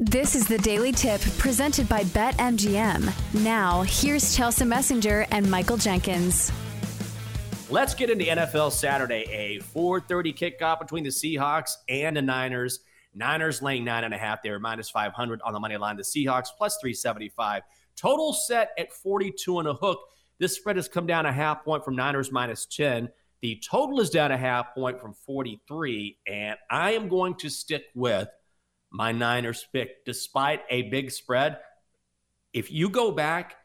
This is the Daily Tip presented by BetMGM. Now, here's Chelsa Messinger and Michael Jenkins. Let's get into NFL Saturday. A 4:30 kickoff between the Seahawks and the Niners. Niners laying nine and a half. They're minus 500 on the money line. The Seahawks plus 375. Total set at 42 and a hook. This spread has come down a half point from Niners minus 10. The total is down a half point from 43. And I am going to stick with my Niners pick despite a big spread. If you go back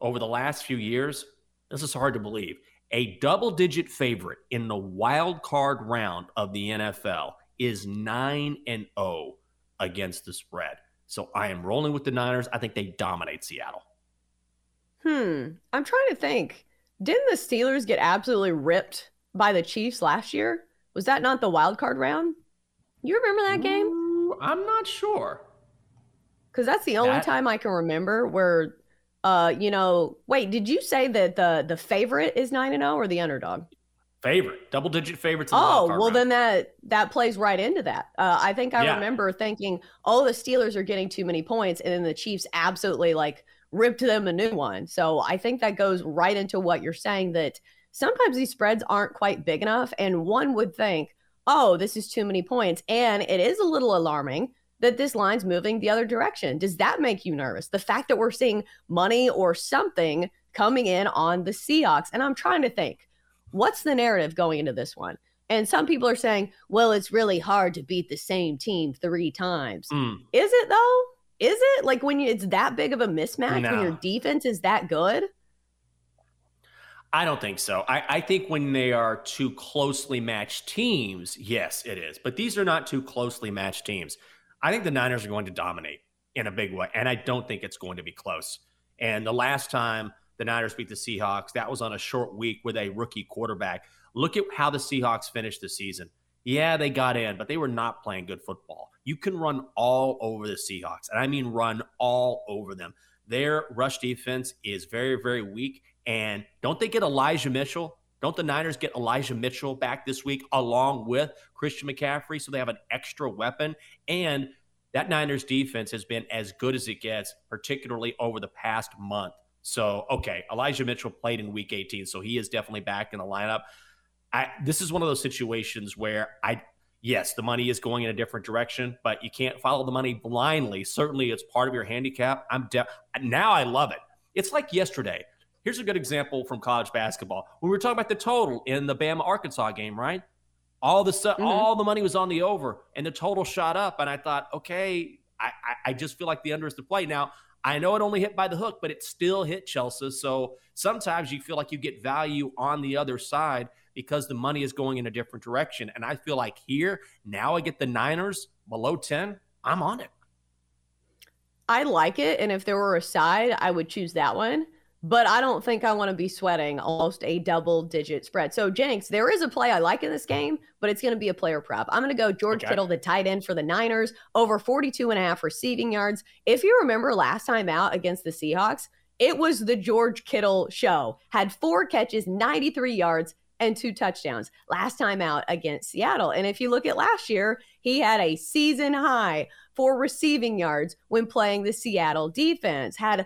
over the last few years, this is hard to believe. A double digit favorite in the wild card round of the NFL is 9 and 0 against the spread. So I am rolling with the Niners. I think they dominate Seattle. Hmm. I'm trying to think. Didn't the Steelers get absolutely ripped by the Chiefs last year? Was that not the wild card round? You remember that game? I'm not sure. Because that's the only That- time I can remember where, uh, you know. Wait, did you say that the the favorite is nine and zero or the underdog? Favorite, double digit favorites. Oh, well round. then that that plays right into that. Uh, I think I Yeah. remember thinking, oh, the Steelers are getting too many points, and then the Chiefs absolutely like ripped them a new one. So I think that goes right into what you're saying that sometimes these spreads aren't quite big enough, and one would think, oh, this is too many points, and it is a little alarming that this line's moving the other direction. Does that make you nervous? The fact that we're seeing money or something coming in on the Seahawks, and I'm trying to think what's the narrative going into this one? And some people are saying, well, it's really hard to beat the same team three times. Mm, Is it though? Is it like when you, it's that big of a mismatch when your defense is that good? I don't think so. I, I think when they are two closely matched teams, yes, it is. But these are not two closely matched teams. I think the Niners are going to dominate in a big way, and I don't think it's going to be close. And the last time the Niners beat the Seahawks, that was on a short week with a rookie quarterback. Look at how the Seahawks finished the season. Yeah, they got in, but they were not playing good football. You can run all over the Seahawks, and I mean run all over them. Their rush defense is very, very weak. And don't they get Elijah Mitchell? Don't the Niners get Elijah Mitchell back this week along with Christian McCaffrey? So they have an extra weapon. And that Niners defense has been as good as it gets, particularly over the past month. So, okay, Elijah Mitchell played in week 18, so he is definitely back in the lineup. I, this is one of those situations where I, yes, the money is going in a different direction, but you can't follow the money blindly. Certainly, it's part of your handicap. I'm de- now I love it. It's like yesterday. Here's a good example from college basketball. When we were talking about the total in the Bama Arkansas game, right? All the su- mm-hmm. all the money was on the over, and the total shot up. And I thought, okay, I, I, I just feel like the under is the play. Now I know it only hit by the hook, but it still hit Chelsa. So sometimes you feel like you get value on the other side because the money is going in a different direction. And I feel like here now I get the Niners below ten. I'm on it. I like it. And if there were a side, I would choose that one. But I don't think I want to be sweating almost a double digit spread. So, Jenks, there is a play I like in this game, but it's going to be a player prop. I'm going to go George Okay. Kittle, the tight end for the Niners, over 42 and a half receiving yards. If you remember last time out against the Seahawks, it was the George Kittle show. Had four catches, 93 yards, and two touchdowns last time out against Seattle. And if you look at last year, he had a season high for receiving yards when playing the Seattle defense, had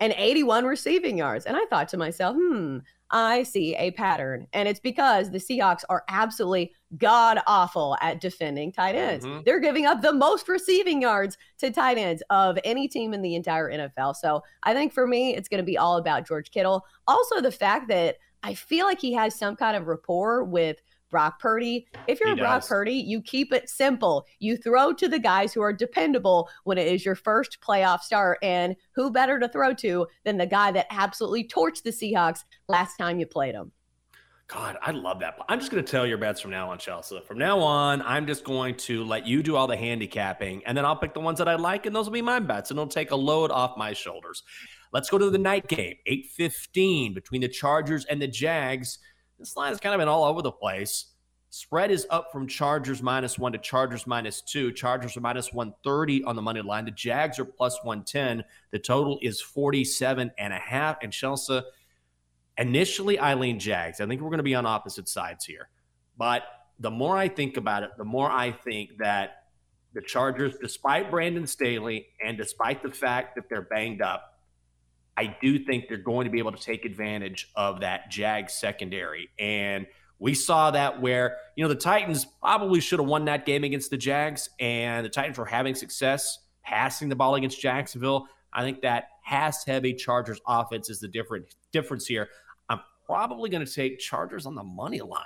and 81 receiving yards. And I thought to myself, hmm, I see a pattern. And it's because the Seahawks are absolutely god awful at defending tight ends. Mm-hmm. They're giving up the most receiving yards to tight ends of any team in the entire NFL. So I think for me, it's going to be all about George Kittle. Also, the fact that I feel like he has some kind of rapport with Brock Purdy. If you're Brock. Purdy, you keep it simple. You throw to the guys who are dependable when it is your first playoff start. And who better to throw to than the guy that absolutely torched the Seahawks last time you played them? God, I love that. I'm just going to tell your bets from now on, Chelsa. From now on, I'm just going to let you do all the handicapping, and then I'll pick the ones that I like, and those will be my bets, and it'll take a load off my shoulders. Let's go to the night game, 8:15 between the Chargers and the Jags. This line has kind of been all over the place. Spread is up from Chargers minus one to Chargers minus two. Chargers are minus 130 on the money line. The Jags are plus 110. The total is 47 and a half. And Chelsa, initially, I lean Jags. I think we're going to be on opposite sides here. But the more I think about it, the more I think that the Chargers, despite Brandon Staley and despite the fact that they're banged up, I do think they're going to be able to take advantage of that Jag secondary. And we saw that where, you know, the Titans probably should have won that game against the Jags, and the Titans were having success passing the ball against Jacksonville. I think that has heavy Chargers offense is the different difference here. I'm probably going to take Chargers on the money line.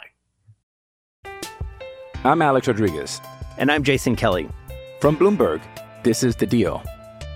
I'm Alex Rodriguez. And I'm Jason Kelly. From Bloomberg, this is The Deal.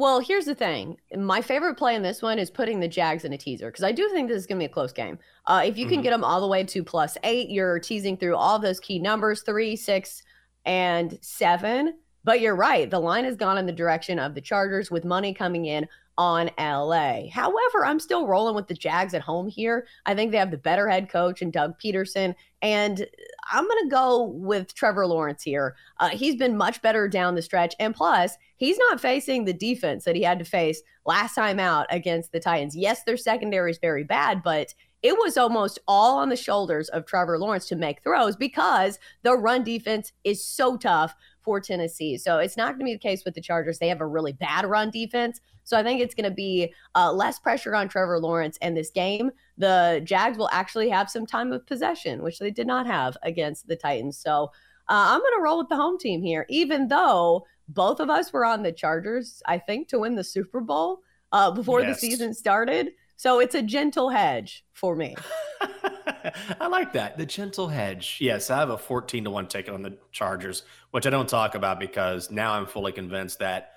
Well, here's the thing. My favorite play in this one is putting the Jags in a teaser because I do think this is going to be a close game. Uh, if you can mm-hmm. get them all the way to plus eight, you're teasing through all those key numbers three, six, and seven. But you're right. The line has gone in the direction of the Chargers with money coming in on LA. However, I'm still rolling with the Jags at home here. I think they have the better head coach and Doug Pederson. And I'm going to go with Trevor Lawrence here. Uh, he's been much better down the stretch. And plus, he's not facing the defense that he had to face last time out against the Titans. Yes, their secondary is very bad, but it was almost all on the shoulders of Trevor Lawrence to make throws because the run defense is so tough for Tennessee. So it's not going to be the case with the Chargers. They have a really bad run defense. So I think it's going to be uh, less pressure on Trevor Lawrence in this game. The Jags will actually have some time of possession, which they did not have against the Titans. So uh, I'm going to roll with the home team here, even though both of us were on the Chargers, I think, to win the Super Bowl uh, before yes. the season started. So it's a gentle hedge for me. I like that. The gentle hedge. Yes, I have a 14 to 1 ticket on the Chargers, which I don't talk about because now I'm fully convinced that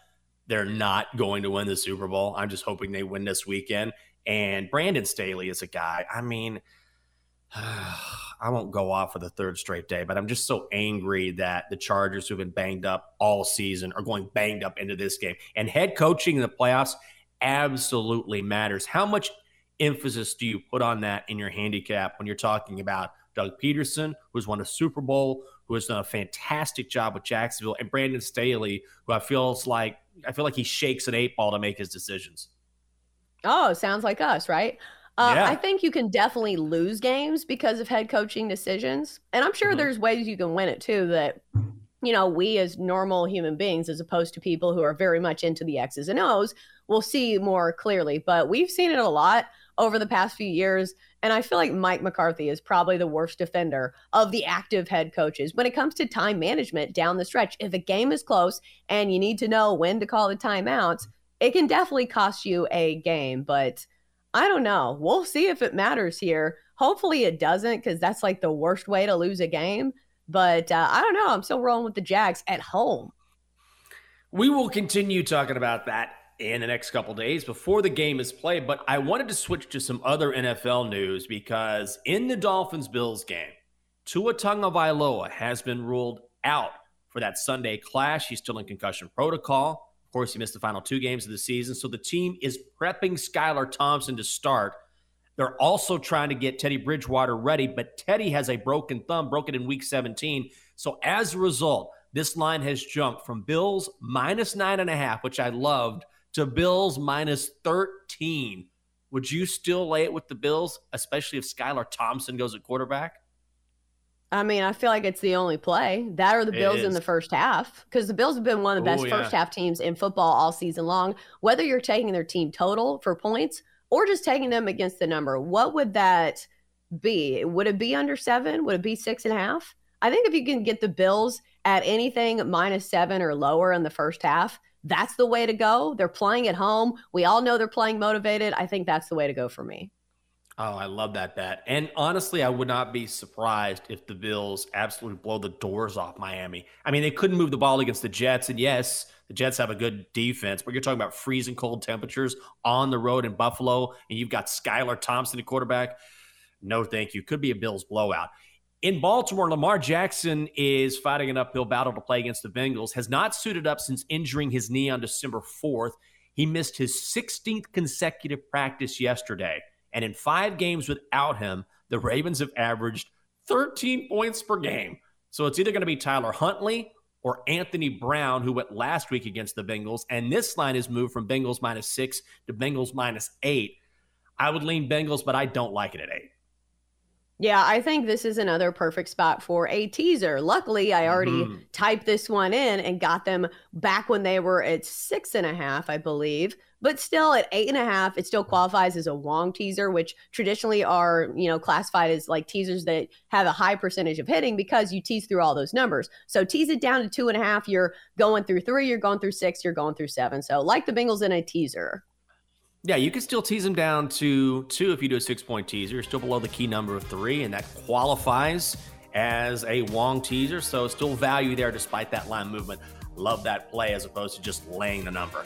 they're not going to win the Super Bowl. I'm just hoping they win this weekend. And Brandon Staley is a guy. I mean, I won't go off for the third straight day, but I'm just so angry that the Chargers, who've been banged up all season, are going banged up into this game. And head coaching in the playoffs absolutely matters. How much emphasis do you put on that in your handicap when you're talking about Doug Pederson, who's won a Super Bowl, who has done a fantastic job with Jacksonville, and Brandon Staley, who I feels like I feel like he shakes an eight ball to make his decisions. Oh, sounds like us, right? Uh, yeah. I think you can definitely lose games because of head coaching decisions, and I'm sure mm-hmm. there's ways you can win it too. That you know, we as normal human beings, as opposed to people who are very much into the X's and O's, will see more clearly. But we've seen it a lot over the past few years. And I feel like Mike McCarthy is probably the worst defender of the active head coaches when it comes to time management down the stretch. If a game is close and you need to know when to call the timeouts, it can definitely cost you a game. But I don't know. We'll see if it matters here. Hopefully it doesn't because that's like the worst way to lose a game. But uh, I don't know. I'm still rolling with the Jags at home. We will continue talking about that in the next couple days before the game is played. But I wanted to switch to some other NFL news because in the Dolphins Bills game, Tua Tagovailoa has been ruled out for that Sunday clash. He's still in concussion protocol. Of course, he missed the final two games of the season. So the team is prepping Skylar Thompson to start They're also trying to get Teddy Bridgewater ready, but Teddy has a broken thumb, broken in week 17. So as a result, this line has jumped from Bills minus nine and a half, which I loved, to Bills minus 13. Would you still lay it with the Bills, especially if Skylar Thompson goes at quarterback? I mean, I feel like it's the only play. That or the Bills in the first half. Because the Bills have been one of the best Ooh, yeah. first half teams in football all season long. Whether you're taking their team total for points or just taking them against the number, what would that be? Would it be under seven? Would it be six and a half? I think if you can get the Bills at anything minus seven or lower in the first half, that's the way to go. They're playing at home. We all know they're playing motivated. I think that's the way to go for me. Oh, I love that bet. And honestly, I would not be surprised if the Bills absolutely blow the doors off Miami. I mean, they couldn't move the ball against the Jets. And yes, the Jets have a good defense, but you're talking about freezing cold temperatures on the road in Buffalo, and you've got Skylar Thompson, the quarterback. No, thank you. Could be a Bills blowout. In Baltimore, Lamar Jackson is fighting an uphill battle to play against the Bengals, has not suited up since injuring his knee on December 4th. He missed his 16th consecutive practice yesterday. And in five games without him, the Ravens have averaged 13 points per game. So it's either going to be Tyler Huntley or Anthony Brown, who went last week against the Bengals. And this line has moved from Bengals minus six to Bengals minus eight. I would lean Bengals, but I don't like it at eight. Yeah, I think this is another perfect spot for a teaser. Luckily, I already mm-hmm. typed this one in and got them back when they were at six and a half, I believe. But still, at eight and a half, it still qualifies as a Wong teaser, which traditionally are you know classified as like teasers that have a high percentage of hitting because you tease through all those numbers. So tease it down to two and a half, you're going through three, you're going through six, you're going through seven. So like the Bengals in a teaser. Yeah, you can still tease them down to two if you do a six point teaser. You're still below the key number of three, and that qualifies as a Wong teaser. So still value there despite that line movement. Love that play as opposed to just laying the number.